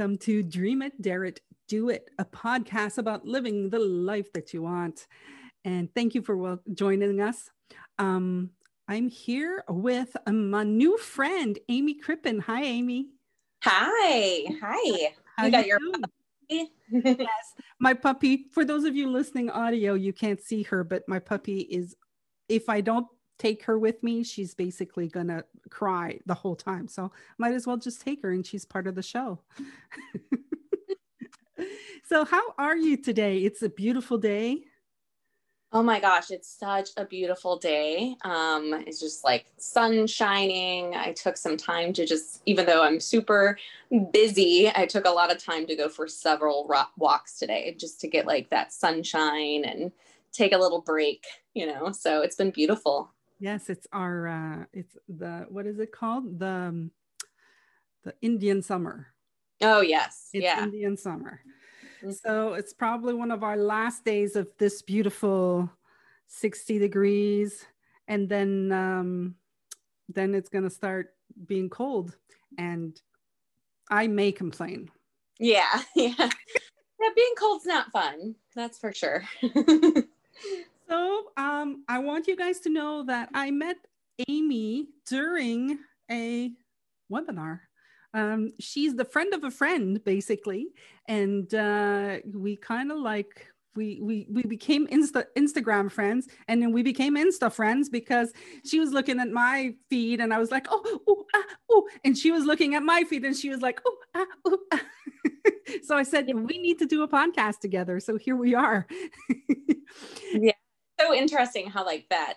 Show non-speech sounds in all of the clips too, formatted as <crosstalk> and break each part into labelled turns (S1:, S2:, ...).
S1: welcome to Dream It, Dare It, Do It, a podcast about living the life that you want. And thank you for wel- joining us. Um, I'm here with my new friend, Amy Crippen. Hi, Amy.
S2: Hi. Hi.
S1: How
S2: you got
S1: you
S2: your <laughs>
S1: yes, my puppy. For those of you listening audio, you can't see her, but my puppy is. If I don't take her with me, she's basically gonna cry the whole time. So might as well just take her, and she's part of the show. <laughs> so how are you today? It's a beautiful day.
S2: Oh my gosh, it's such a beautiful day. Um, it's just like sun shining. I took some time to just, even though I'm super busy, I took a lot of time to go for several walks today just to get like that sunshine and take a little break, you know. So it's been beautiful.
S1: Yes, it's our uh it's the what is it called? The um, the Indian summer.
S2: Oh yes,
S1: It's
S2: yeah.
S1: Indian summer.
S2: Mhm.
S1: So it's probably one of our last days of this beautiful 60 degrees. And then um then it's gonna start being cold. And I may complain.
S2: Yeah, <laughs> yeah. Yeah, being cold's not fun. That's for sure. <laughs>
S1: So um I want you guys to know that I met Amy during a webinar. Um, she's the friend of a friend, basically, and uh, we kind of like we we we became Insta Instagram friends, and then we became Insta friends because she was looking at my feed, and I was like, oh, oh, ah, oh, and she was looking at my feed, and she was like, oh, ah, oh, ah. <laughs> so I said we need to do a podcast together. So here we are. <laughs>
S2: so interesting how like that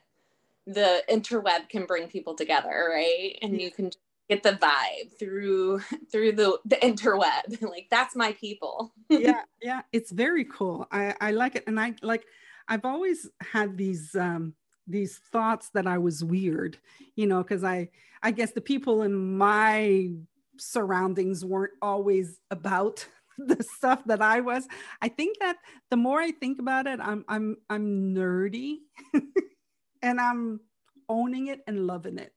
S2: the interweb can bring people together right? And you can get the vibe through through the the interweb. <laughs> Like that's my people. <laughs>
S1: Yeah yeah it's very cool. I i like it. And i like i've always had these um these thoughts that i was weird you know because i i guess the people in my surroundings weren't always about <laughs> the stuff that i was. I think that the more i think about it i'm i'm i'm nerdy <laughs> and i'm owning it and loving it.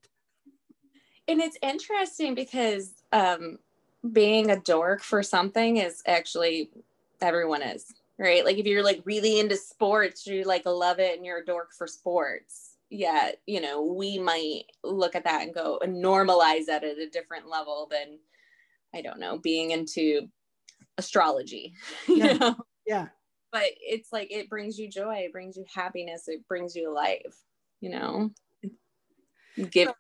S2: And it's interesting because um being a dork for something is actually everyone is right? Like if you're like really into sports you like love it and you're a dork for sports yeah you know we might look at that and go and normalize that at a different level than i don't know being into astrology <laughs> you
S1: Yeah.
S2: know
S1: yeah
S2: but it's like it brings you joy it brings you happiness it brings you life you know give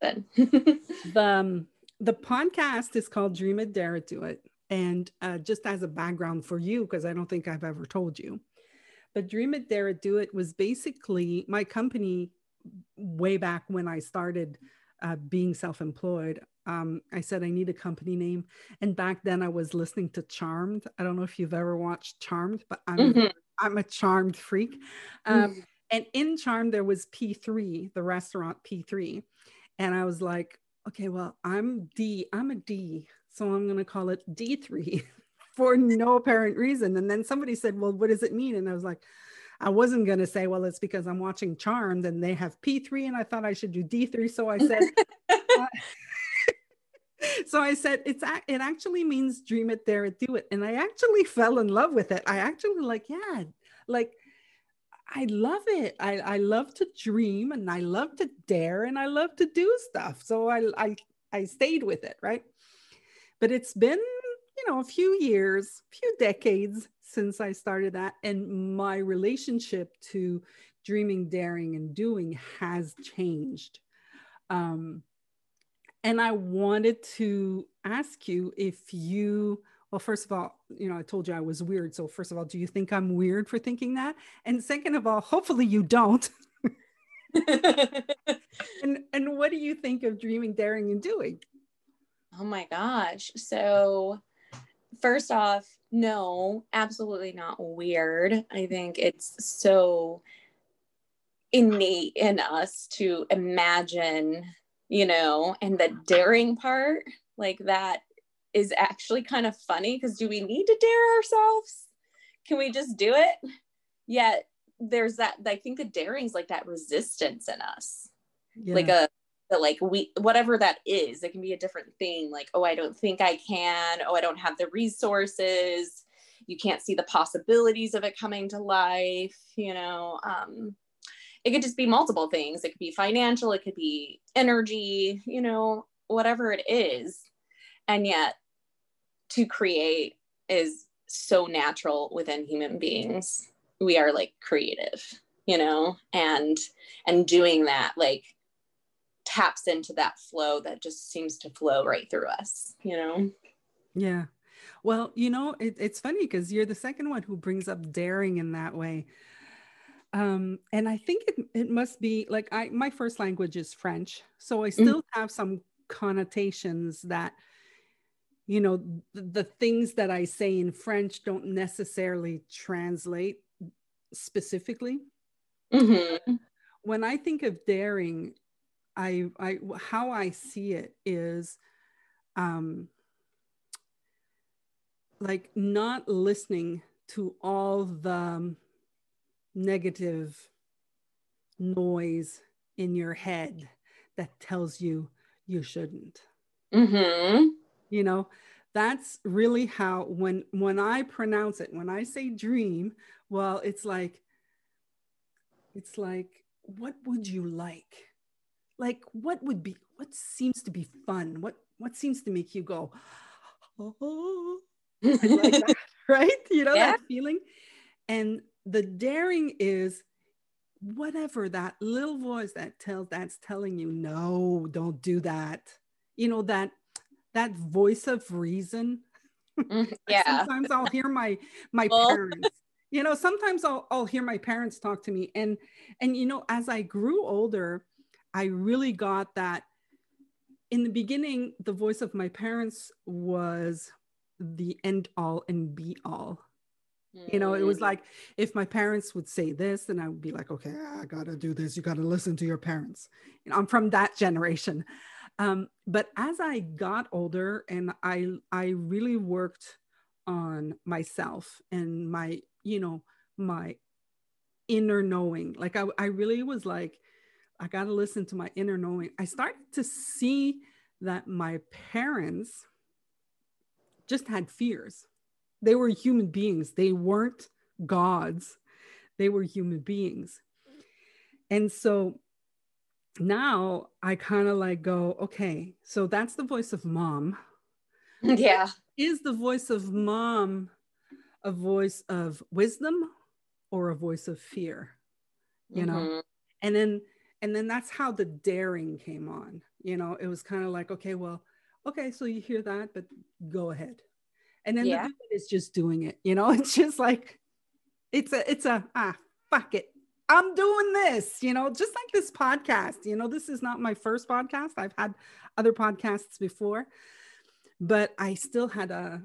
S2: then <laughs>
S1: the um, the podcast is called Dream It, Dare It, Do It. And uh, just as a background for you, because I don't think I've ever told you, but Dream It, Dare It, Do It was basically my company way back when I started uh, being self employed. Um, I said I need a company name. And back then I was listening to Charmed. I don't know if you've ever watched Charmed, but I'm,
S2: Mhm.
S1: I'm a Charmed freak. Um, and in Charmed there was P3, the restaurant P3. And I was like, okay, well, I'm D, I'm a D. So I'm going to call it D3 <laughs> for no apparent reason. And then somebody said, well, what does it mean? And I was like, I wasn't going to say, well, it's because I'm watching Charmed and they have P3 and I thought I should do D3. So I said, <laughs> so I said, it's it actually means dream it, dare it, do it. And I actually fell in love with it. I actually like, yeah, like I love it. I, I love to dream and I love to dare and I love to do stuff. So I, I, I stayed with it. Right. But it's been, you know, a few years, few decades since I started that. And my relationship to dreaming, daring, and doing has changed. Um, and I wanted to ask you if you, well, first of all, you know, I told you I was weird. So, first of all, do you think I'm weird for thinking that? And second of all, hopefully you don't. <laughs> and and what do you think of dreaming, daring, and doing?
S2: Oh my gosh. So, first off, no, absolutely not weird. I think it's so innate in us to imagine, you know, and the daring part, like that is actually kind of funny because do we need to dare ourselves? Can we just do it? Yet there's that, I think the daring is like that resistance in us
S1: Yeah.
S2: like a like we whatever that is it can be a different thing like oh i don't think i can oh i don't have the resources you can't see the possibilities of it coming to life you know um, it could just be multiple things. It could be financial it could be energy you know whatever it is. And yet to create is so natural within human beings. We are like creative you know and and doing that like taps into that flow that just seems to flow right through us you know?
S1: Yeah. Well you know it, it's funny because you're the second one who brings up daring in that way um, and i think it, it must be like i my first language is french so i mm-hmm. still mm-hmm. have some connotations that you know the, the things that i say in french don't necessarily translate specifically mm-hmm. when i think of daring I, I how I see it is um, like not listening to all the negative noise in your head that tells you you shouldn't. Mm-hmm. You know, that's really how when when I pronounce it, when I say dream, well, it's like it's like what would you like? like what would be what seems to be fun what what seems to make you go oh like <laughs> that, <laughs> right you know yeah. that feeling and the daring is whatever that little voice that tells that's telling you no don't do that. You know that that voice of reason. <laughs>
S2: Mm, yeah.
S1: sometimes i'll hear my my <laughs> well. parents. You know sometimes I'll, I'll hear my parents talk to me. And and you know as i grew older I really got that in the beginning, the voice of my parents was the end all and be all. Mm. You know, it was mm. like if my parents would say this, then I would be like, okay, I gotta do this. You gotta listen to your parents. You know, I'm from that generation. Um, but as I got older and I I really worked on myself and my, you know, my inner knowing. Like I, I really was like, I got to listen to my inner knowing. I started to see that my parents just had fears. They were human beings, they weren't gods, they were human beings. And so now I kind of like go, okay, so that's the voice of mom. <laughs>
S2: Yeah.
S1: Is the voice of mom a voice of wisdom or a voice of fear? You mm-hmm. know? And then and then that's how the daring came on you know it was kind of like okay well okay so you hear that but go ahead and then yeah. the is just doing it you know? <laughs> It's just like it's a it's a ah fuck it. I'm doing this you know just like this podcast you know? This is not my first podcast. I've had other podcasts before but i still had a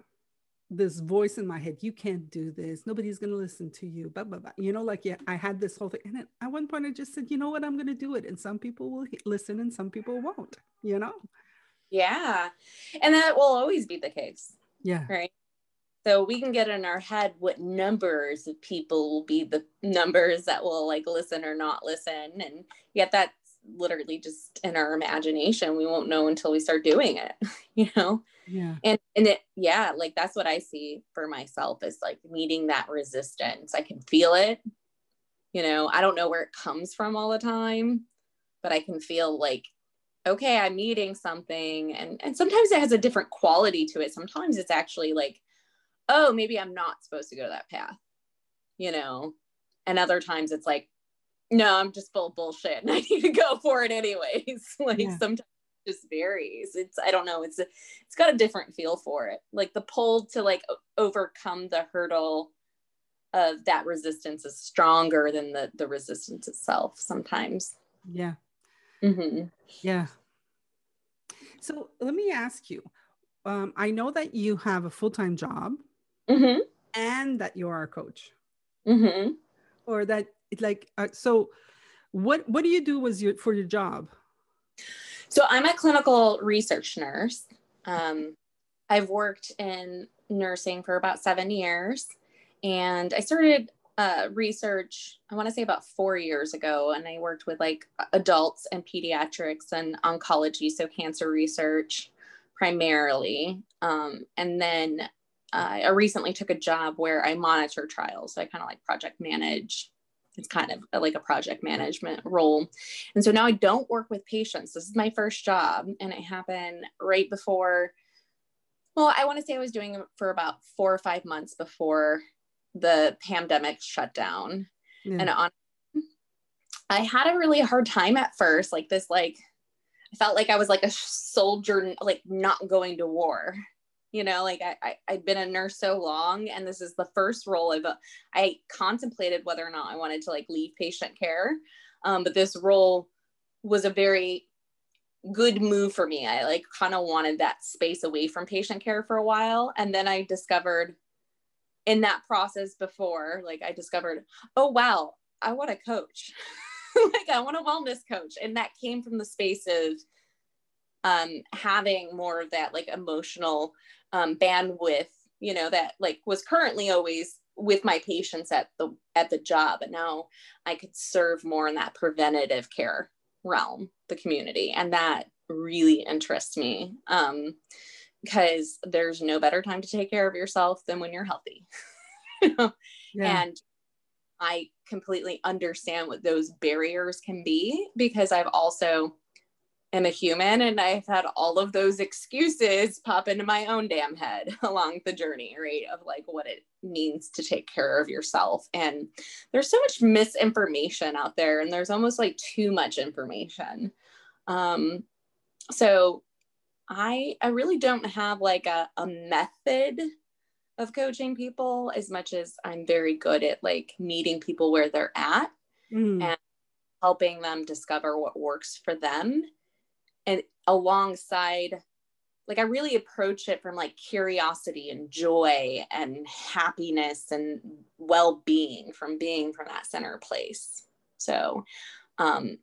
S1: this voice in my head you can't do this. Nobody's going to listen to you blah, blah, blah. you know like yeah i had this whole thing. And then at one point i just said you know what? I'm going to do it. And some people will listen and some people won't you know?
S2: Yeah. And that will always be the case
S1: yeah.
S2: Right? So we can get in our head what numbers of people will be the numbers that will like listen or not listen and yet that's literally just in our imagination. We won't know until we start doing it <laughs> you know?
S1: Yeah.
S2: And and it yeah like that's what i see for myself is like meeting that resistance. I can feel it you know? I don't know where it comes from all the time but i can feel like okay i'm meeting something and and sometimes it has a different quality to it sometimes it's actually like oh maybe i'm not supposed to go that path you know and other times it's like no i'm just full of bullshit and <laughs> i need to go for it anyways <laughs> like yeah. sometimes it just varies. It's I don't know. It's a, it's got a different feel for it. Like the pull to like overcome the hurdle of that resistance is stronger than the the resistance itself sometimes.
S1: Yeah.
S2: Mm-hmm.
S1: Yeah. So let me ask you. Um, I know that you have a full time job,
S2: mm-hmm.
S1: and that you are a coach,
S2: mm-hmm.
S1: or that like uh, so. What what do you do was your for your job?
S2: So I'm a clinical research nurse. Um, I've worked in nursing for about seven years, and I started uh, research, I want to say about four years ago, and I worked with like adults and pediatrics and oncology, so cancer research primarily. Um, and then uh, I recently took a job where I monitor trials. So I kind of like project manage. It's kind of like a project management role. And so now I don't work with patients. This is my first job, and it happened right before. Well, I want to say I was doing it for about four or five months before the pandemic shut down. Yeah. And on, I had a really hard time at first, like this, like I felt like I was like a soldier, like not going to war you know like I, I i'd been a nurse so long and this is the first role i've i contemplated whether or not i wanted to like leave patient care um, but this role was a very good move for me i like kind of wanted that space away from patient care for a while and then i discovered in that process before like i discovered oh wow i want a coach. <laughs> Like i want a wellness coach. And that came from the space of um, having more of that like emotional um, bandwidth you know that like was currently always with my patients at the at the job. And now i could serve more in that preventative care realm the community. And that really interests me. Um, because there's no better time to take care of yourself than when you're healthy <laughs> yeah. and i completely understand what those barriers can be because i've also am a human and I've had all of those excuses pop into my own damn head <laughs> along the journey, right? Of like what it means to take care of yourself. And there's so much misinformation out there, and there's almost like too much information. Um, so I I really don't have like a, a method of coaching people as much as I'm very good at like meeting people where they're at mm. and helping them discover what works for them and alongside like I really approach it from like curiosity and joy and happiness and well-being from being from that center place. So um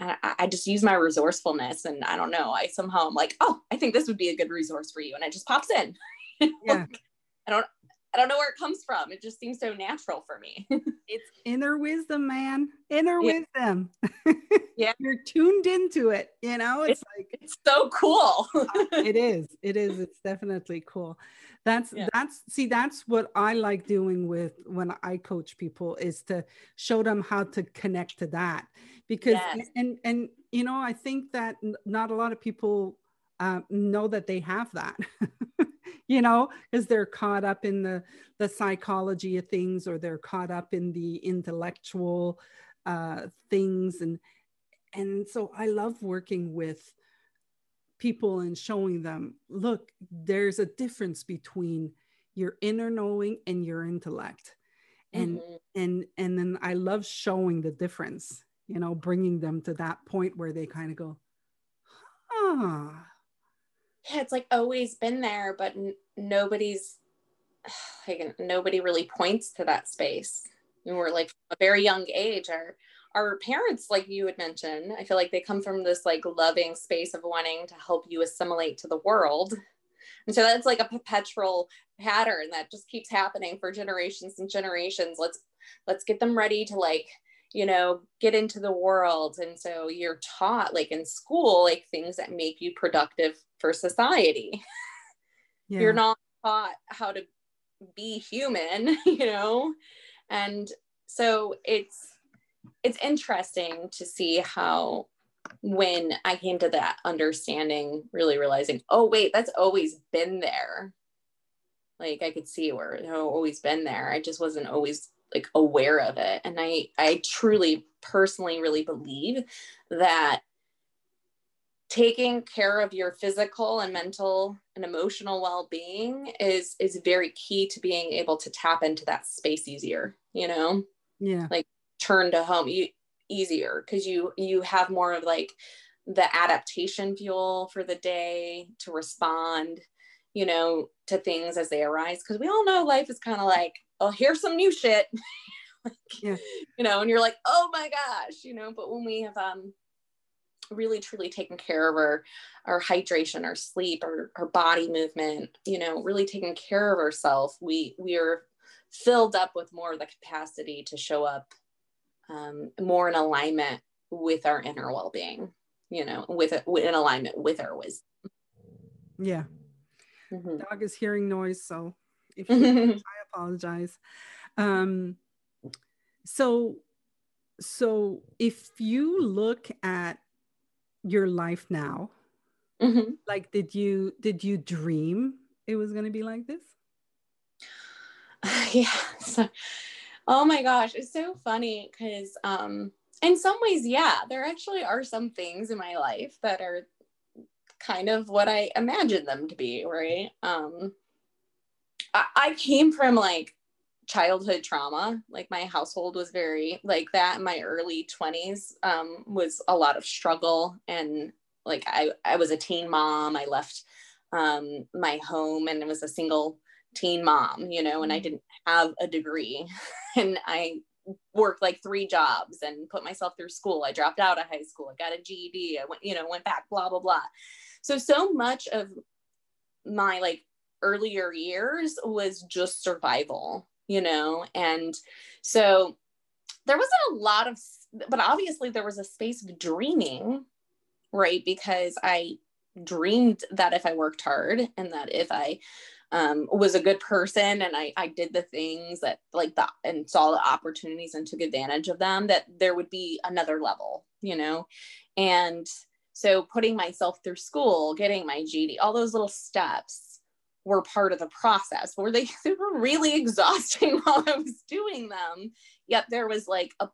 S2: I, I just use my resourcefulness and I don't know, I somehow I'm like, oh, I think this would be a good resource for you. And it just pops in. <laughs> Yeah. I don't I don't know where it comes from. It just seems so natural for me. <laughs>
S1: it's inner wisdom, man. Inner yeah. wisdom. <laughs>
S2: yeah.
S1: You're tuned into it, you know? It's,
S2: it's
S1: like
S2: it's so cool.
S1: Uh, it is. It is. It's definitely cool. That's yeah. that's see that's what I like doing with when I coach people is to show them how to connect to that. Because yes. and and you know, I think that not a lot of people uh, know that they have that <laughs> you know because they're caught up in the the psychology of things or they're caught up in the intellectual uh, things and and so i love working with people and showing them look there's a difference between your inner knowing and your intellect and mm-hmm. and and then i love showing the difference you know bringing them to that point where they kind of go ah
S2: yeah, it's like always been there, but n- nobody's <sighs> like nobody really points to that space. And we're like a very young age, our our parents, like you had mentioned, I feel like they come from this like loving space of wanting to help you assimilate to the world. And so that's like a perpetual pattern that just keeps happening for generations and generations. Let's let's get them ready to like you know get into the world. And so you're taught like in school like things that make you productive for society. <laughs> Yeah. you're not taught how to be human <laughs> you know? And so it's it's interesting to see how when i came to that understanding really realizing oh wait that's always been there. Like i could see where it always been there. I just wasn't always like aware of it. And i i truly personally really believe that taking care of your physical and mental and emotional well-being is is very key to being able to tap into that space easier you know?
S1: Yeah.
S2: Like turn to home you easier because you you have more of like the adaptation fuel for the day to respond you know to things as they arise. Because we all know life is kind of like oh here's some new shit <laughs> like, yeah. you know and you're like oh my gosh you know but when we have um really truly taken care of our our hydration our sleep our, our body movement you know really taking care of ourselves we we are filled up with more of the capacity to show up um, more in alignment with our inner well-being you know with it in alignment with our wisdom
S1: yeah mm-hmm. dog is hearing noise so if you, <laughs> apologize. Um so so if you look at your life now mm-hmm. like did you did you dream it was going to be like this? <sighs>
S2: Yeah <laughs> so, oh my gosh it's so funny because um in some ways yeah there actually are some things in my life that are kind of what i imagine them to be right? Um I, I came from like childhood trauma. Like my household was very like that in my early 20s um, was a lot of struggle. And like I, I was a teen mom. I left um, my home and it was a single teen mom you know and i mm-hmm. didn't have a degree. <laughs> And i worked like three jobs and put myself through school. I dropped out of high school. I got a ged i went you know went back blah blah blah. So so much of my like earlier years was just survival you know? And so there wasn't a lot of but obviously there was a space of dreaming right? Because i dreamed that if i worked hard and that if i um, was a good person and I, I did the things that like that and saw the opportunities and took advantage of them that there would be another level you know? And so putting myself through school getting my ged all those little steps were part of the process where they, <laughs> they were really <laughs> exhausting while I was doing them. Yet there was like a,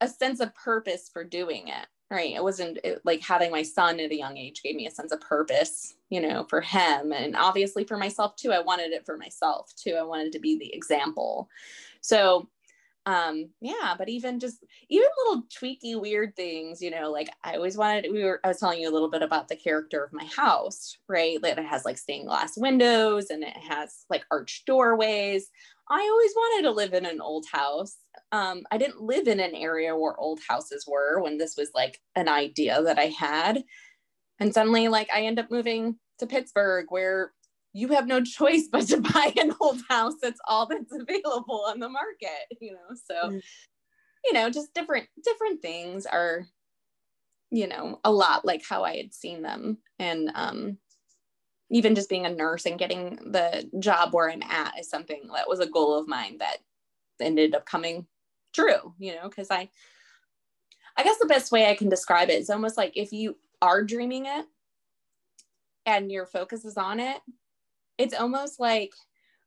S2: a sense of purpose for doing it. Right. It wasn't it, like having my son at a young age gave me a sense of purpose, you know, for him. And obviously for myself too. I wanted it for myself too. I wanted to be the example. So um yeah but even just even little tweaky weird things you know like i always wanted we were i was telling you a little bit about the character of my house right? That it has like stained glass windows and it has like arched doorways. I always wanted to live in an old house. Um i didn't live in an area where old houses were when this was like an idea that i had. And suddenly like i end up moving to pittsburgh where you have no choice but to <laughs> buy an old house. That's all that's available on the market, you know. So, mm. you know, just different different things are, you know, a lot like how I had seen them. And um even just being a nurse and getting the job where I'm at is something that was a goal of mine that ended up coming true, you know, because I I guess the best way I can describe it is almost like if you are dreaming it and your focus is on it, it's almost like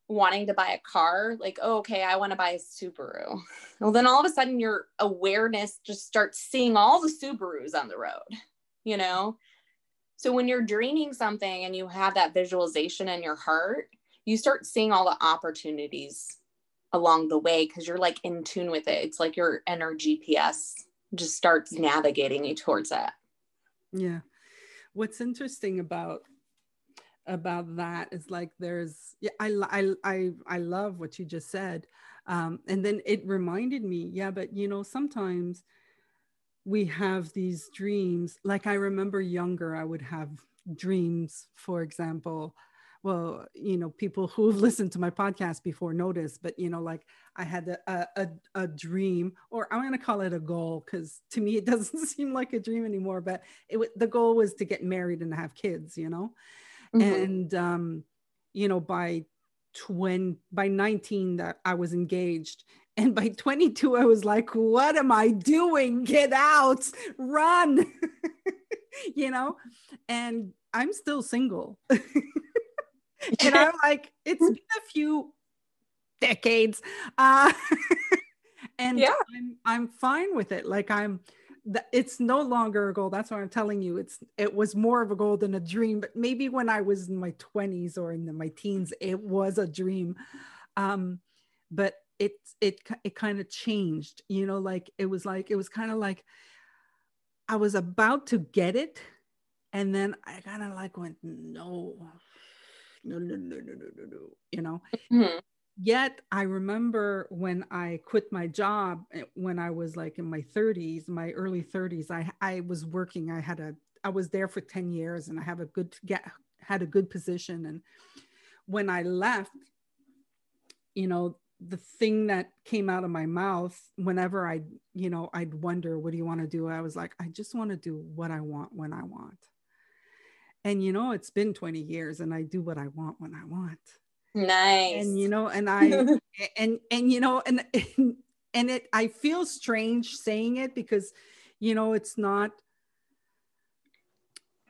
S2: wanting to buy a car like oh, okay i want to buy a subaru. Well then all of a sudden your awareness just starts seeing all the subarus on the road you know? So when you're dreaming something and you have that visualization in your heart you start seeing all the opportunities along the way because you're like in tune with it. It's like your inner gps just starts navigating you towards that.
S1: Yeah. What's interesting about about that is like there's yeah I I I I love what you just said um and then it reminded me yeah but you know sometimes we have these dreams like I remember younger I would have dreams for example well you know people who've listened to my podcast before notice but you know like i had a a, a dream or i'm going to call it a goal because to me it <laughs> doesn't seem like a dream anymore but it the goal was to get married and have kids you know Mm-hmm. And, um, you know, by 20, by 19 that I was engaged. And by 22, I was like, what am I doing? Get out, run, <laughs> you know? And I'm still single. <laughs> and I'm like, it's been a few decades. Uh, <laughs> and yeah. I'm, I'm fine with it. Like I'm, it's no longer a goal. That's what I'm telling you. It's it was more of a goal than a dream. But maybe when I was in my 20s or in the, my teens, it was a dream. Um, but it it it kind of changed. You know, like it was like it was kind of like I was about to get it, and then I kind of like went no, no, no, no, no, no, no, no. You know. Mm-hmm yet i remember when i quit my job eh, when i was like in my 30s my early 30s i i was working i had a i was there for 10 years and i have a good get had a good position. And when i left you know the thing that came out of my mouth whenever i you know i'd wonder what do you want to do? I was like i just want to do what i want when i want. And you know it's been 20 years and i do what i want when i want
S2: nice
S1: and you know and i <laughs> and and you know and <laughs> and, and it i feel strange saying it because you know it's not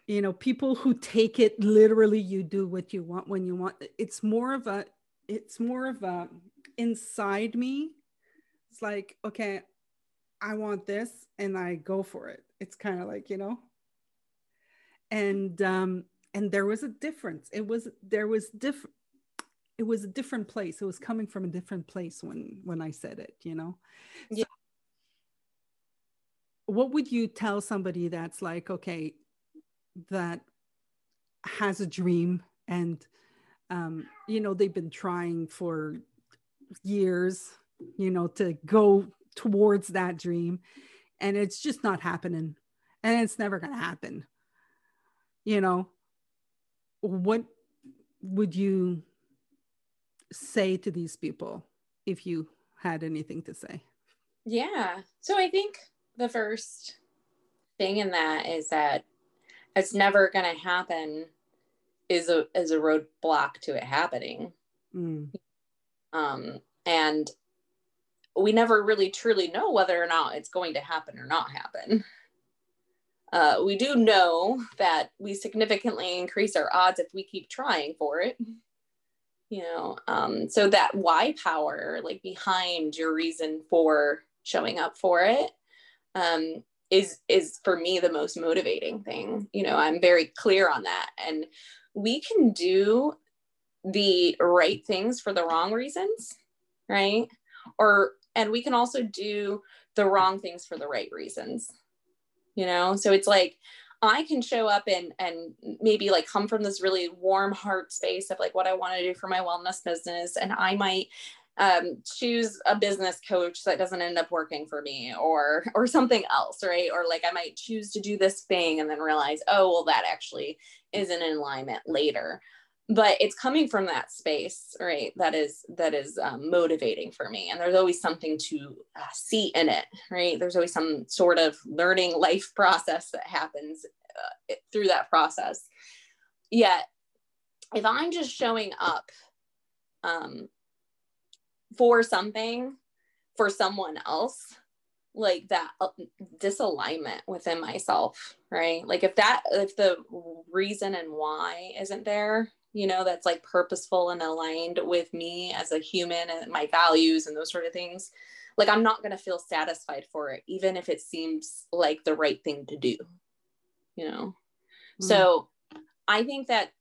S1: you know people who take it literally you do what you want when you want. It's more of a it's more of a inside me. It's like okay i want this and i go for it. It's kind of like you know? And um and there was a difference. It was there was different it was a different place. It was coming from a different place when when i said it you know? Yeah. So what would you tell somebody that's like okay that has a dream and um, you know they've been trying for years you know to go towards that dream and it's just not happening and it's never going to happen you know? What would you say to these people if you had anything to say?
S2: Yeah. So i think the first thing in that is that it's never going to happen is a is a roadblock to it happening. Mm. um and we never really truly know whether or not it's going to happen or not happen. Uh, we do know that we significantly increase our odds if we keep trying for it you know um, so that why power like behind your reason for showing up for it um, is is for me the most motivating thing. You know i'm very clear on that. And we can do the right things for the wrong reasons right? Or and we can also do the wrong things for the right reasons you know? So it's like i can show up and and maybe like come from this really warm heart space of like what i want to do for my wellness business and i might um, choose a business coach that doesn't end up working for me or <laughs> or something else right? Or like i might choose to do this thing and then realize oh well that actually isn't in alignment later but it's coming from that space right that is that is um, motivating for me. And there's always something to uh, see in it right? There's always some sort of learning life process that happens uh, through that process. Yet if i'm just showing up um, for something for someone else like that uh, disalignment within myself right? Like if that if the reason and why isn't there you know that's like purposeful and aligned with me as a human and my values and those sort of things like i'm not going to feel satisfied for it even if it seems like the right thing to do you know mm. so i think that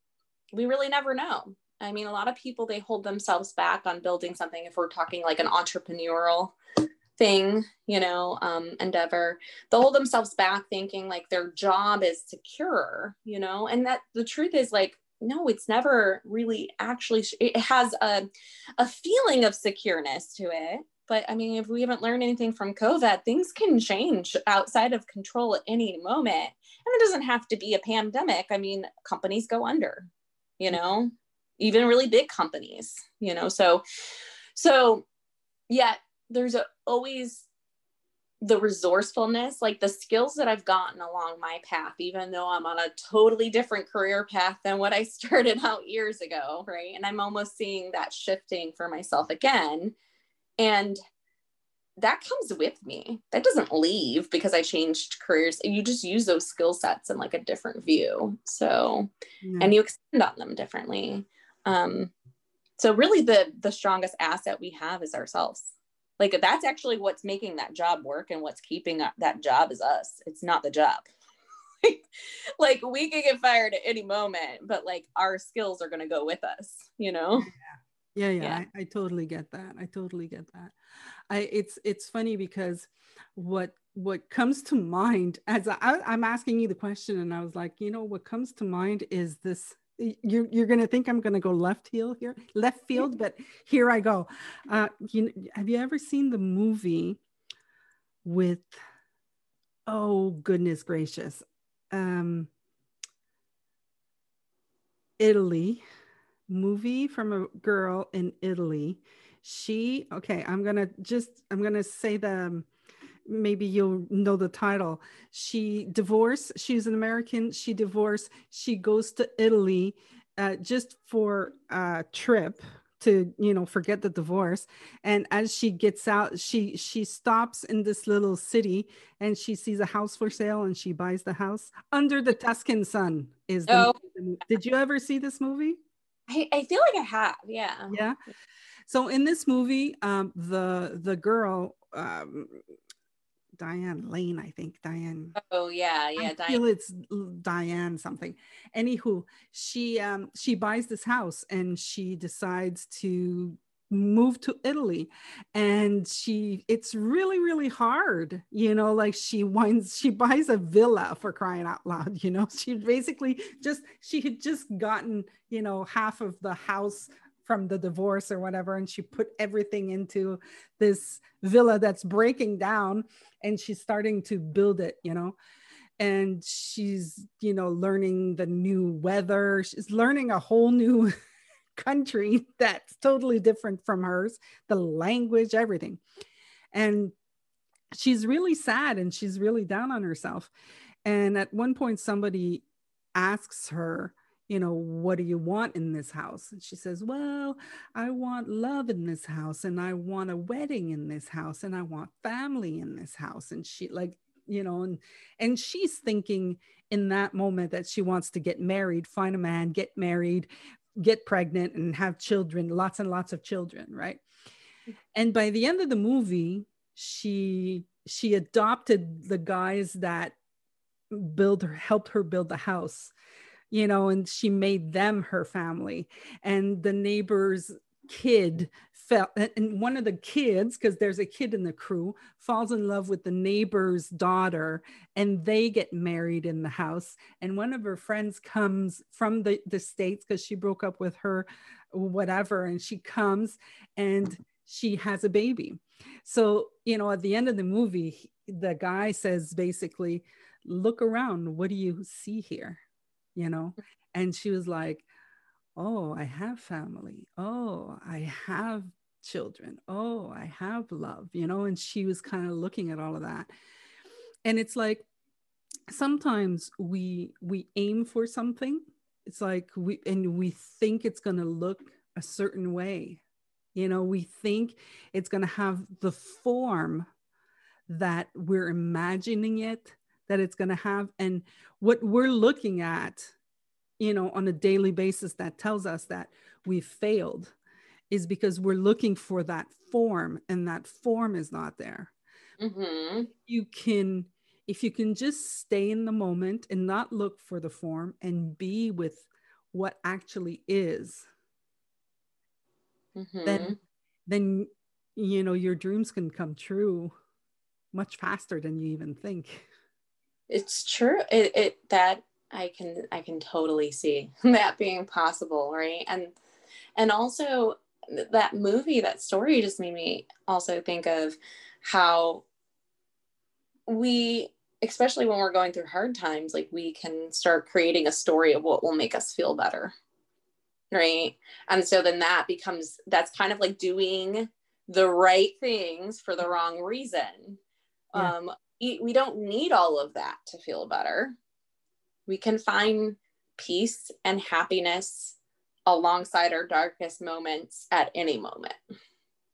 S2: we really never know I mean, a lot of people they hold themselves back on building something. If we're talking like an entrepreneurial thing, you know, um, endeavor, they'll hold themselves back thinking like their job is secure, you know, and that the truth is like no it's never really actually it has a, a feeling of secureness to it but i mean if we haven't learned anything from covid things can change outside of control at any moment and it doesn't have to be a pandemic i mean companies go under you know? Even really big companies you know? So so yeah there's a, always the resourcefulness like the skills that i've gotten along my path even though i'm on a totally different career path than what i <laughs> started out years ago right? And i'm almost seeing that shifting for myself again. And that comes with me. That doesn't leave because i changed careers. You just use those skill sets in like a different view. So yeah. and you extend on them differently. Um, so really the the strongest asset we have is ourselves like that's actually what's making that job work and what's keeping that job is us. It's not the job. <laughs> Like we can get fired at any moment but like our skills are going to go with us you know?
S1: Yeah yeah, yeah. I, I totally get that. I totally get that. I it's it's funny because what what comes to mind as I, i'm asking you the question and i was like you know what comes to mind is this you're, you're going to think I'm going to go left heel here, left field, but here I go. Uh, you, have you ever seen the movie with, oh, goodness gracious, um, Italy movie from a girl in Italy. she okay i'm gonna just i'm gonna say the maybe you'll know the title. She divorced she's an american she divorced she goes to italy uh, just for a trip to you know forget the divorce. And as she gets out she she stops in this little city and she sees a house for sale and she buys the house. Under the tuscan sun is the, oh. did you ever see this movie?
S2: I, I feel like i have yeah.
S1: Yeah. So in this movie um the the girl um Diane Lane, I think Diane.
S2: Oh yeah, yeah.
S1: I Diane. feel it's Diane something. Anywho, she um she buys this house and she decides to move to Italy and she it's really really hard you know like she winds she buys a villa for crying out loud you know <laughs> she basically just she had just gotten you know half of the house from the divorce or whatever and she put everything into this villa that's breaking down and she's starting to build it you know? And she's you know learning the new weather. She's learning a whole new <laughs> country that's totally different from hers the language everything. And she's really sad and she's really down on herself. And at one point somebody asks her you know, what do you want in this house? And she says, well, I want love in this house and I want a wedding in this house and I want family in this house. And she like, you know, and and she's thinking in that moment that she wants to get married, find a man, get married, get pregnant and have children, lots and lots of children, right? Mm. And by the end of the movie, she she adopted the guys that build her helped her build the house you know, and she made them her family. And the neighbor's kid fell, and one of the kids, because there's a kid in the crew, falls in love with the neighbor's daughter, and they get married in the house. And one of her friends comes from the, the States because she broke up with her, whatever, and she comes and she has a baby. So, you know, at the end of the movie, the guy says basically, look around. What do you see here? You know? And she was like, Oh, I have family. Oh, I have children. Oh, I have love, you know? And she was kind of looking at all of that. And it's like sometimes we we aim for something. It's like we and we think it's going to look a certain way. You know, we think it's going to have the form that we're imagining it that it's going to have and what we're looking at you know on a daily basis that tells us that we've failed is because we're looking for that form and that form is not there mm-hmm. you can if you can just stay in the moment and not look for the form and be with what actually is mm-hmm. then then you know your dreams can come true much faster than you even think
S2: it's true. It, it that i can i can totally see <laughs> that being possible right? And and also that movie that story just made me also think of how we especially when we're going through hard times like we can start creating a story of what will make us feel better right? And so then that becomes that's kind of like doing the right things for the wrong reason. Yeah. um we don't need all of that to feel better. We can find peace and happiness alongside our darkest moments at any moment.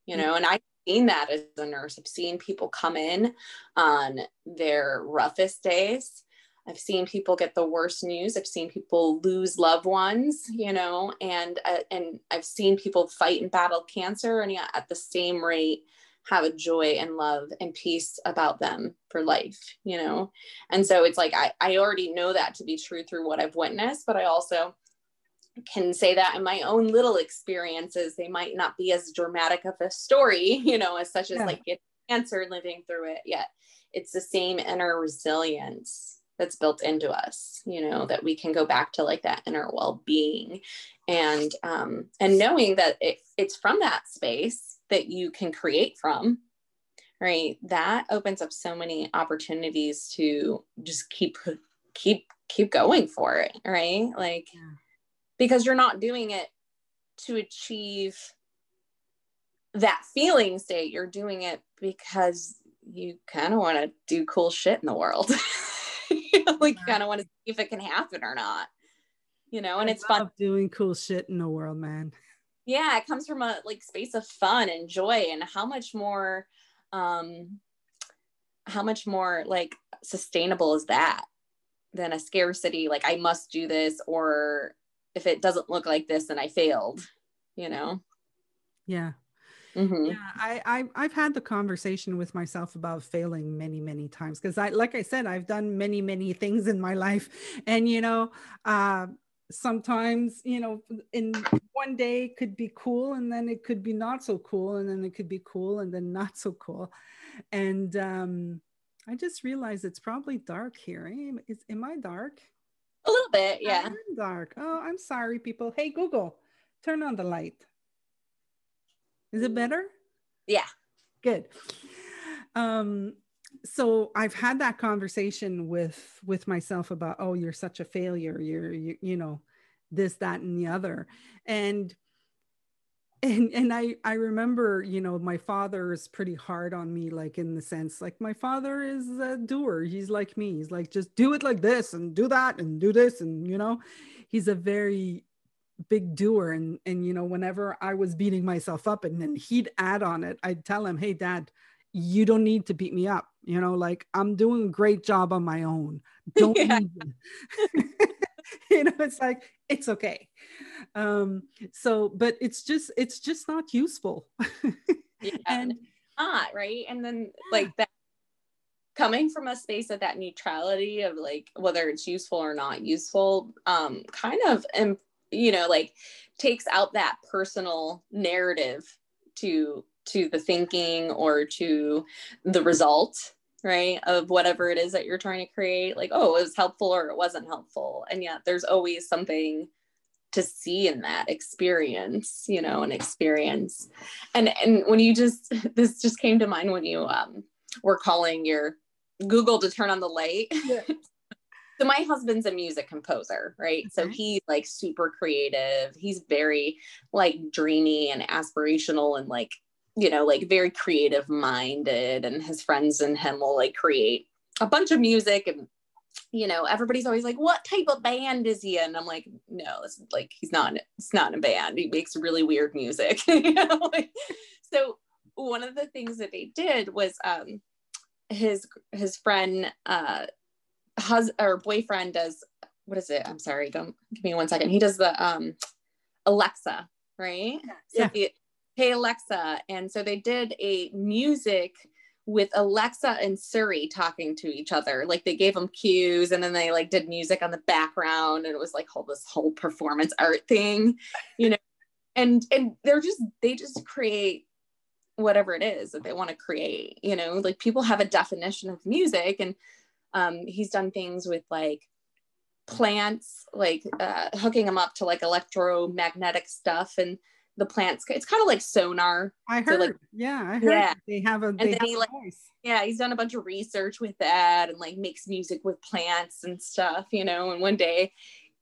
S2: You know, and I've seen that as a nurse. I've seen people come in on their roughest days. I've seen people get the worst news. I've seen people lose loved ones, you know, and uh, and I've seen people fight and battle cancer, and yet at the same rate, have a joy and love and peace about them for life you know and so it's like I, I already know that to be true through what i've witnessed but i also can say that in my own little experiences they might not be as dramatic of a story <laughs> you know as such as yeah. like getting cancer living through it yet it's the same inner resilience that's built into us you know that we can go back to like that inner well-being and um and knowing that it, it's from that space that you can create from right that opens up so many opportunities to just keep keep keep going for it right like yeah. because you're not doing it to achieve that feeling state, you're doing it because you kind of want to do cool shit in the world. <laughs> you know, like kind of want to see if it can happen or not. You know, and I it's fun
S1: doing cool shit in the world, man.
S2: Yeah, it comes from a like space of fun and joy and how much more um how much more like sustainable is that than a scarcity like I must do this or if it doesn't look like this then I failed, you know.
S1: Yeah, Mm-hmm. Yeah, I, I I've had the conversation with myself about failing many many times because I like I said I've done many many things in my life, and you know, uh, sometimes you know in one day could be cool and then it could be not so cool and then it could be cool and then not so cool, and um, I just realized it's probably dark here. Eh? Is am I dark?
S2: A little bit, yeah.
S1: I'm dark. Oh, I'm sorry, people. Hey Google, turn on the light. Is it better?
S2: Yeah.
S1: Good. Um, so I've had that conversation with with myself about, oh, you're such a failure. You're you, you know, this, that, and the other. And and and I I remember, you know, my father is pretty hard on me, like in the sense, like my father is a doer. He's like me. He's like, just do it like this and do that and do this. And you know, he's a very big doer and and you know whenever i was beating myself up and then he'd add on it i'd tell him hey dad you don't need to beat me up you know like i'm doing a great job on my own. <laughs> Don't yeah. <laughs> you know it's like it's okay. Um so but it's just it's just not useful.
S2: Yeah, <laughs> and not right? And then like that coming from a space of that neutrality of like whether it's useful or not useful um kind of and you know like takes out that personal narrative to to the thinking or to the result right of whatever it is that you're trying to create like oh it was helpful or it wasn't helpful. And yet there's always something to see in that experience you know an experience. And and when you just <laughs> this just came to mind when you um were calling your google to turn on the light. <laughs> Yeah. So my husband's a music composer right? So he's like super creative. He's very like dreamy and aspirational and like you know like very creative minded and his friends and him will like create a bunch of music and you know everybody's always like what type of band is he in And i'm like no it's like he's not it's not in a band he makes really weird music <laughs> you know like, so one of the things that they did was um his his friend uh hus or boyfriend does what is it? I'm sorry, don't give me one second. He does the um Alexa, right?
S1: Yeah. So
S2: hey Alexa, and so they did a music with Alexa and Siri talking to each other. Like they gave them cues and then they like did music on the background and it was like whole this whole performance art thing, you know. And and they're just they just create whatever it is that they want to create, you know, like people have a definition of music and um, he's done things with like plants, like uh, hooking them up to like electromagnetic stuff and the plants. It's kind of like sonar.
S1: I heard. So like, yeah, I heard. Yeah. They have a. They have he,
S2: like, voice. Yeah, he's done a bunch of research with that and like makes music with plants and stuff, you know. And one day,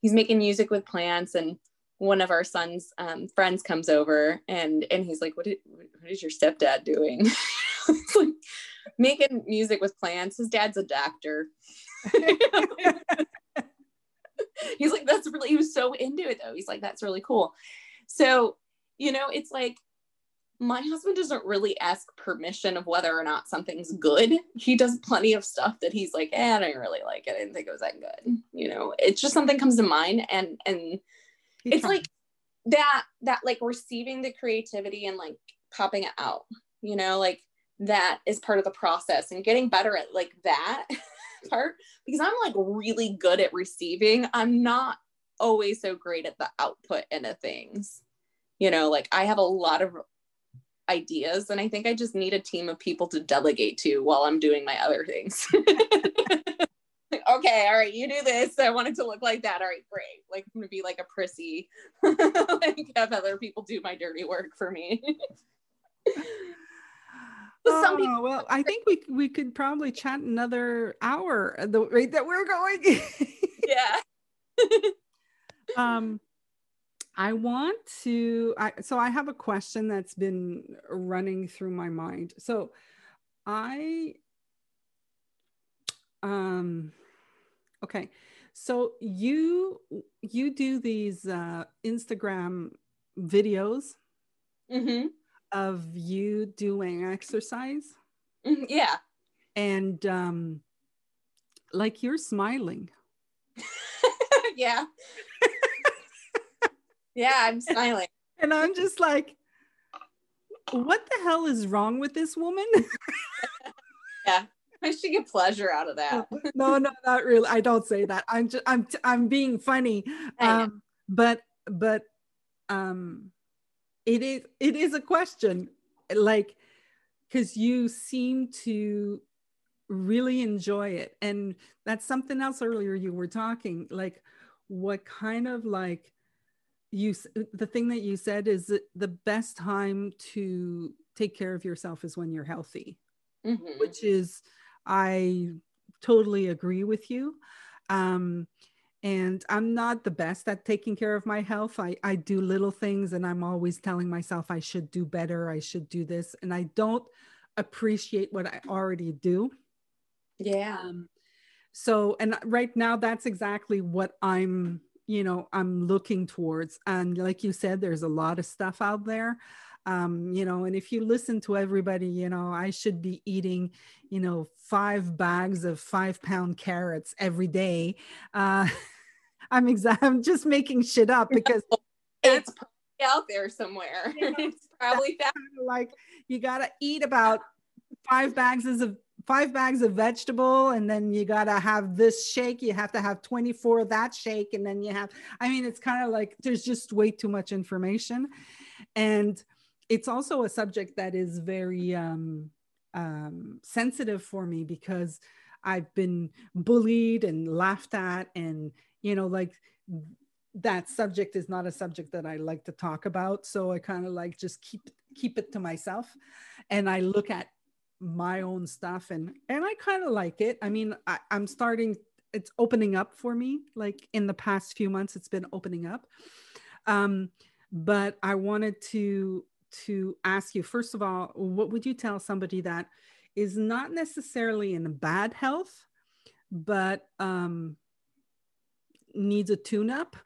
S2: he's making music with plants and one of our son's um, friends comes over and and he's like, "What, did, what is your stepdad doing?" <laughs> like, making music with plants. His dad's a doctor. <laughs> <laughs> He's like, that's really, he was so into it though. He's like, that's really cool. So, you know, it's like, my husband doesn't really ask permission of whether or not something's good. He does plenty of stuff that he's like, eh, I didn't really like it. I didn't think it was that good. You know, it's just something comes to mind and and it's like that that like receiving the creativity and like popping it out, you know, like that is part of the process and getting better at like that <laughs> part because I'm like really good at receiving. I'm not always so great at the output end of things. You know, like I have a lot of ideas and I think I just need a team of people to delegate to while I'm doing my other things. like, <laughs> okay, all right, you do this. I want it to look like that. All right, great. Like I'm gonna be like a prissy, <laughs> like have other people do my dirty work for me. <laughs>
S1: Some people, oh, well, I think we we could probably chat another hour at the rate that we're going.
S2: yeah.
S1: um, I want to. I, so I have a question that's been running through my mind. So I, um, okay. So you you do these uh, Instagram videos
S2: Mm-hmm.
S1: of you doing exercise,
S2: Mhm, Yeah.
S1: and um, like you're smiling. <laughs>
S2: yeah. <laughs> yeah, I'm smiling. <laughs>
S1: And I'm just like, what the hell is wrong with this woman? <laughs> Yeah.
S2: I should get pleasure out of that. <laughs>
S1: no, no, not really. I don't say that. I'm just, I'm, I'm being funny. Um, but, but, um, it is, it is a question, like, because you seem to really enjoy it, and that's something else. Earlier, you were talking like, what kind of like you the thing that you said is that the best time to take care of yourself is when you're healthy
S2: Mhm.
S1: which is i totally agree with you um and i'm not the best at taking care of my health i i do little things and i'm always telling myself i should do better i should do this and i don't appreciate what i already do
S2: Yeah.
S1: um, so and right now that's exactly what i'm you know i'm looking towards and like you said there's a lot of stuff out there um, you know and if you listen to everybody you know i should be eating you know five bags of five pound carrots every day uh, <laughs> i'm exa- i'm just making shit up because <laughs>
S2: It's probably out there somewhere. <laughs> It's probably found.
S1: like you gotta eat about five bags of five bags of vegetable and then you gotta have this shake you have to have 24 of that shake and then you have i mean it's kind of like there's just way too much information and it's also a subject that is very um, um, sensitive for me because i've been bullied and laughed at and you know like that subject is not a subject that I like to talk about. So I kind of like just keep keep it to myself. And I look at my own stuff and and I kind of like it. I mean, I, I'm starting it's opening up for me. Like in the past few months, it's been opening up. Um, but I wanted to to ask you, first of all, what would you tell somebody that is not necessarily in bad health, but um needs a tune-up?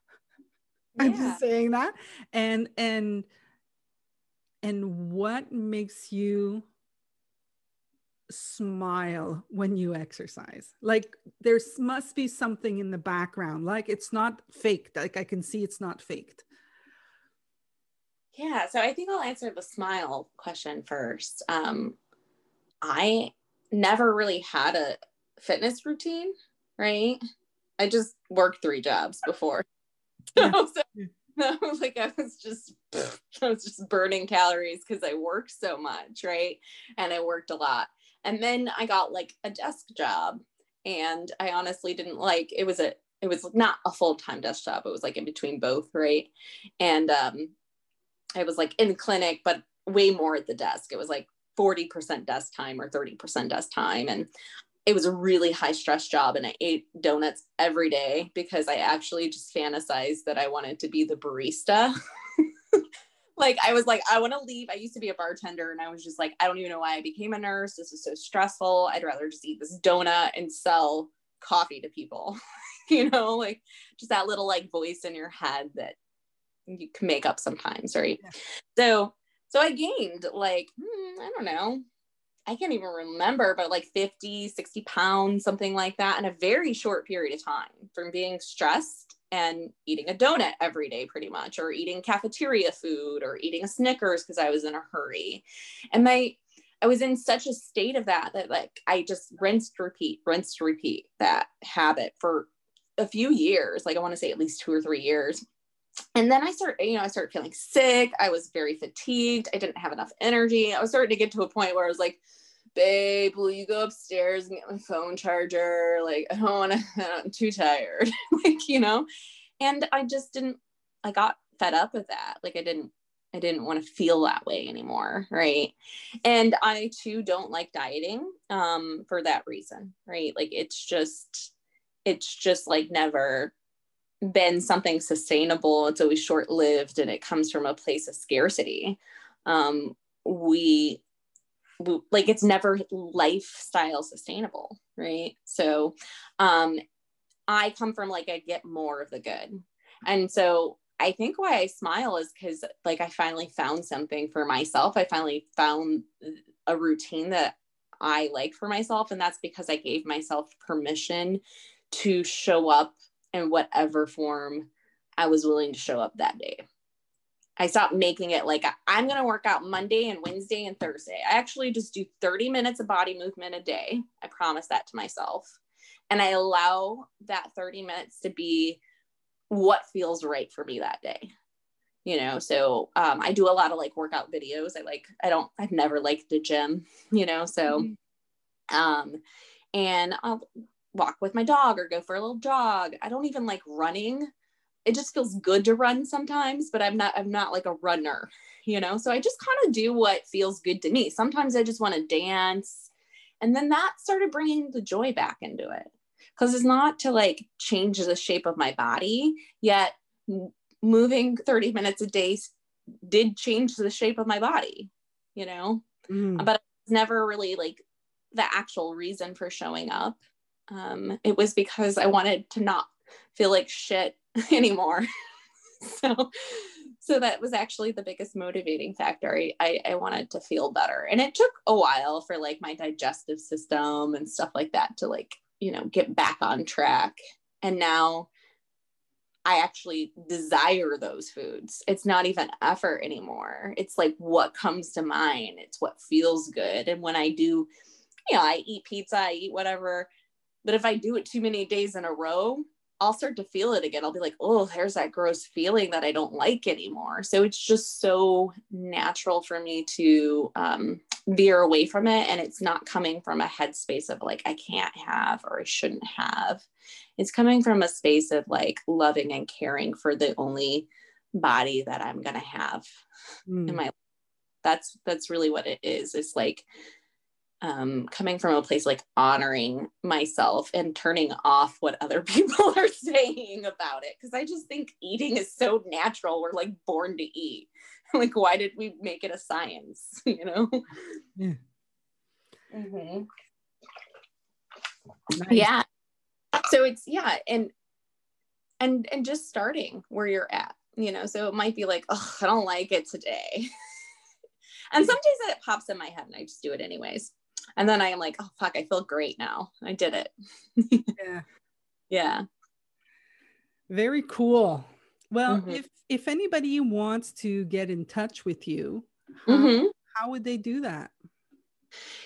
S1: <laughs> I'm just saying that. And and and what makes you smile when you exercise? Like there must be something in the background. Like it's not faked. Like I can see it's not faked.
S2: Yeah, so I think I'll answer the smile question first. Um, I never really had a fitness routine, right? I just worked three jobs before. <laughs>
S1: Yeah.
S2: so, so, <laughs> like I was just <laughs> I was just burning calories because I worked so much, right? And I worked a lot. And then I got like a desk job and I honestly didn't like it was a it was not a full-time desk job. It was like in between both, right? And um I was like in clinic, but way more at the desk. It was like 40% desk time or 30% desk time. And it was a really high stress job. And I ate donuts every day because I actually just fantasized that I wanted to be the barista. <laughs> like I was like, I want to leave. I used to be a bartender and I was just like, I don't even know why I became a nurse. This is so stressful. I'd rather just eat this donut and sell coffee to people. <laughs> you know, like just that little like voice in your head that you can make up sometimes, right?
S1: Yeah.
S2: So so I gained like, hmm, I don't know. I can't even remember, but like 50, 60 pounds, something like that, in a very short period of time from being stressed and eating a donut every day, pretty much, or eating cafeteria food or eating a Snickers because I was in a hurry. And my, I was in such a state of that that like I just rinsed, repeat, rinsed, repeat that habit for a few years. Like I want to say at least two or three years and then I started, you know, I started feeling sick. I was very fatigued. I didn't have enough energy. I was starting to get to a point where I was like, babe, will you go upstairs and get my phone charger? Like, I don't want to, <laughs> I'm too tired. <laughs> like, you know, and I just didn't, I got fed up with that. Like, I didn't, I didn't want to feel that way anymore. Right. And I too don't like dieting um, for that reason. Right. Like, it's just, it's just like never been something sustainable. It's always short lived and it comes from a place of scarcity. Um, we, like it's never lifestyle sustainable, right? So um, I come from like, I get more of the good. And so I think why I smile is because like I finally found something for myself. I finally found a routine that I like for myself. And that's because I gave myself permission to show up in whatever form I was willing to show up that day. I stopped making it like I'm going to work out Monday and Wednesday and Thursday. I actually just do 30 minutes of body movement a day. I promise that to myself. And I allow that 30 minutes to be what feels right for me that day. You know, so um, I do a lot of like workout videos. I like, I don't, I've never liked the gym, you know, so, mm-hmm. um, and I'll walk with my dog or go for a little jog. I don't even like running. It just feels good to run sometimes, but I'm not I'm not like a runner, you know? So I just kind of do what feels good to me. Sometimes I just want to dance. And then that started bringing the joy back into it. Cuz it's not to like change the shape of my body, yet moving 30 minutes a day did change the shape of my body, you know? Mm. But it's never really like the actual reason for showing up um, it was because I wanted to not feel like shit <laughs> anymore. so, so that was actually the biggest motivating factor. I, I, I wanted to feel better, and it took a while for like my digestive system and stuff like that to like you know get back on track. And now I actually desire those foods. It's not even effort anymore. It's like what comes to mind. It's what feels good. And when I do, you know, I eat pizza, I eat whatever but if I do it too many days in a row, I'll start to feel it again. I'll be like, oh, there's that gross feeling that I don't like anymore. So it's just so natural for me to um, veer away from it. And it's not coming from a headspace of like, I can't have or I shouldn't have. It's coming from a space of like loving and caring for the only body that I'm going to have mm. in my life. That's that's really what it is. It's like um, coming from a place like honoring myself and turning off what other <laughs> people are saying about it. Cause I just think eating is so natural. We're like born to eat. <laughs> like, why did we make it a science? <laughs> You know? Yeah. Mm-hmm. Nice. Yeah. So it's, yeah. And, and, and just starting where you're at, you know, so it might be like, oh, I don't like it today. and some days it pops in my head and I just do it anyways and then I am like, oh fuck, I feel great now. I did it. <laughs> yeah. Yeah.
S1: Very cool. Well, mm-hmm. if if anybody wants to get in touch with you, how, mm-hmm. how would they do that?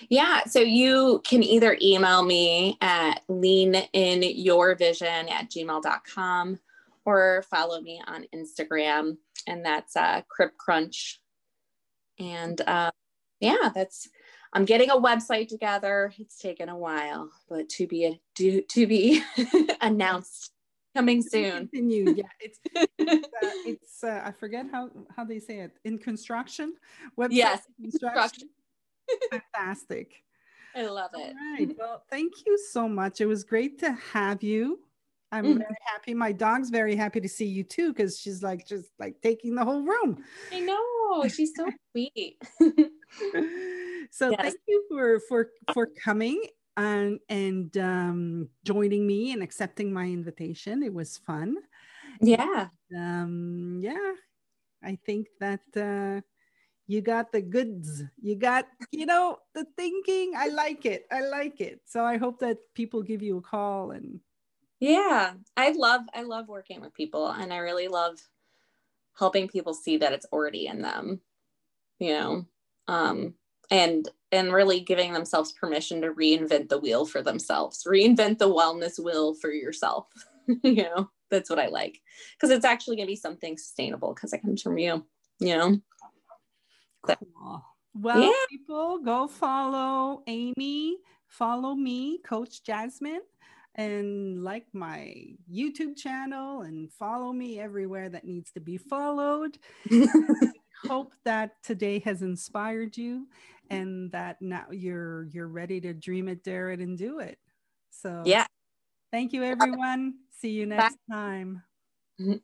S2: Yeah, so you can either email me at leaninyourvision at gmail.com or follow me on Instagram, and that's uh, Crip Crunch. And uh, yeah, that's I'm getting a website together. It's taken a while, but to be do, to be <laughs> announced coming soon.
S1: Continue. Yeah, it's <laughs> it's, uh, it's uh, I forget how how they say it in construction.
S2: Website yes, construction. <laughs>
S1: Fantastic.
S2: I love it.
S1: All right. Well, thank you so much. It was great to have you. I'm mm very happy. My dog's very happy to see you too, because she's like just like taking the whole room.
S2: I know. She's so sweet.
S1: So yes. thank you for for for coming and and um, joining me and accepting my invitation. It was fun.
S2: Yeah.
S1: Um, yeah. I think that uh, you got the goods. You got, you know, the thinking. I like it. I like it. So I hope that people give you a call and
S2: yeah, I love I love working with people and I really love helping people see that it's already in them. You know, um and and really giving themselves permission to reinvent the wheel for themselves reinvent the wellness wheel for yourself <laughs> you know that's what i like because it's actually going to be something sustainable because it comes from you you know
S1: cool. well yeah. people go follow amy follow me coach jasmine and like my youtube channel and follow me everywhere that needs to be followed <laughs> hope that today has inspired you and that now you're you're ready to dream it dare it and do it. So
S2: yeah.
S1: thank you everyone. See you next time.
S2: Mm-hmm.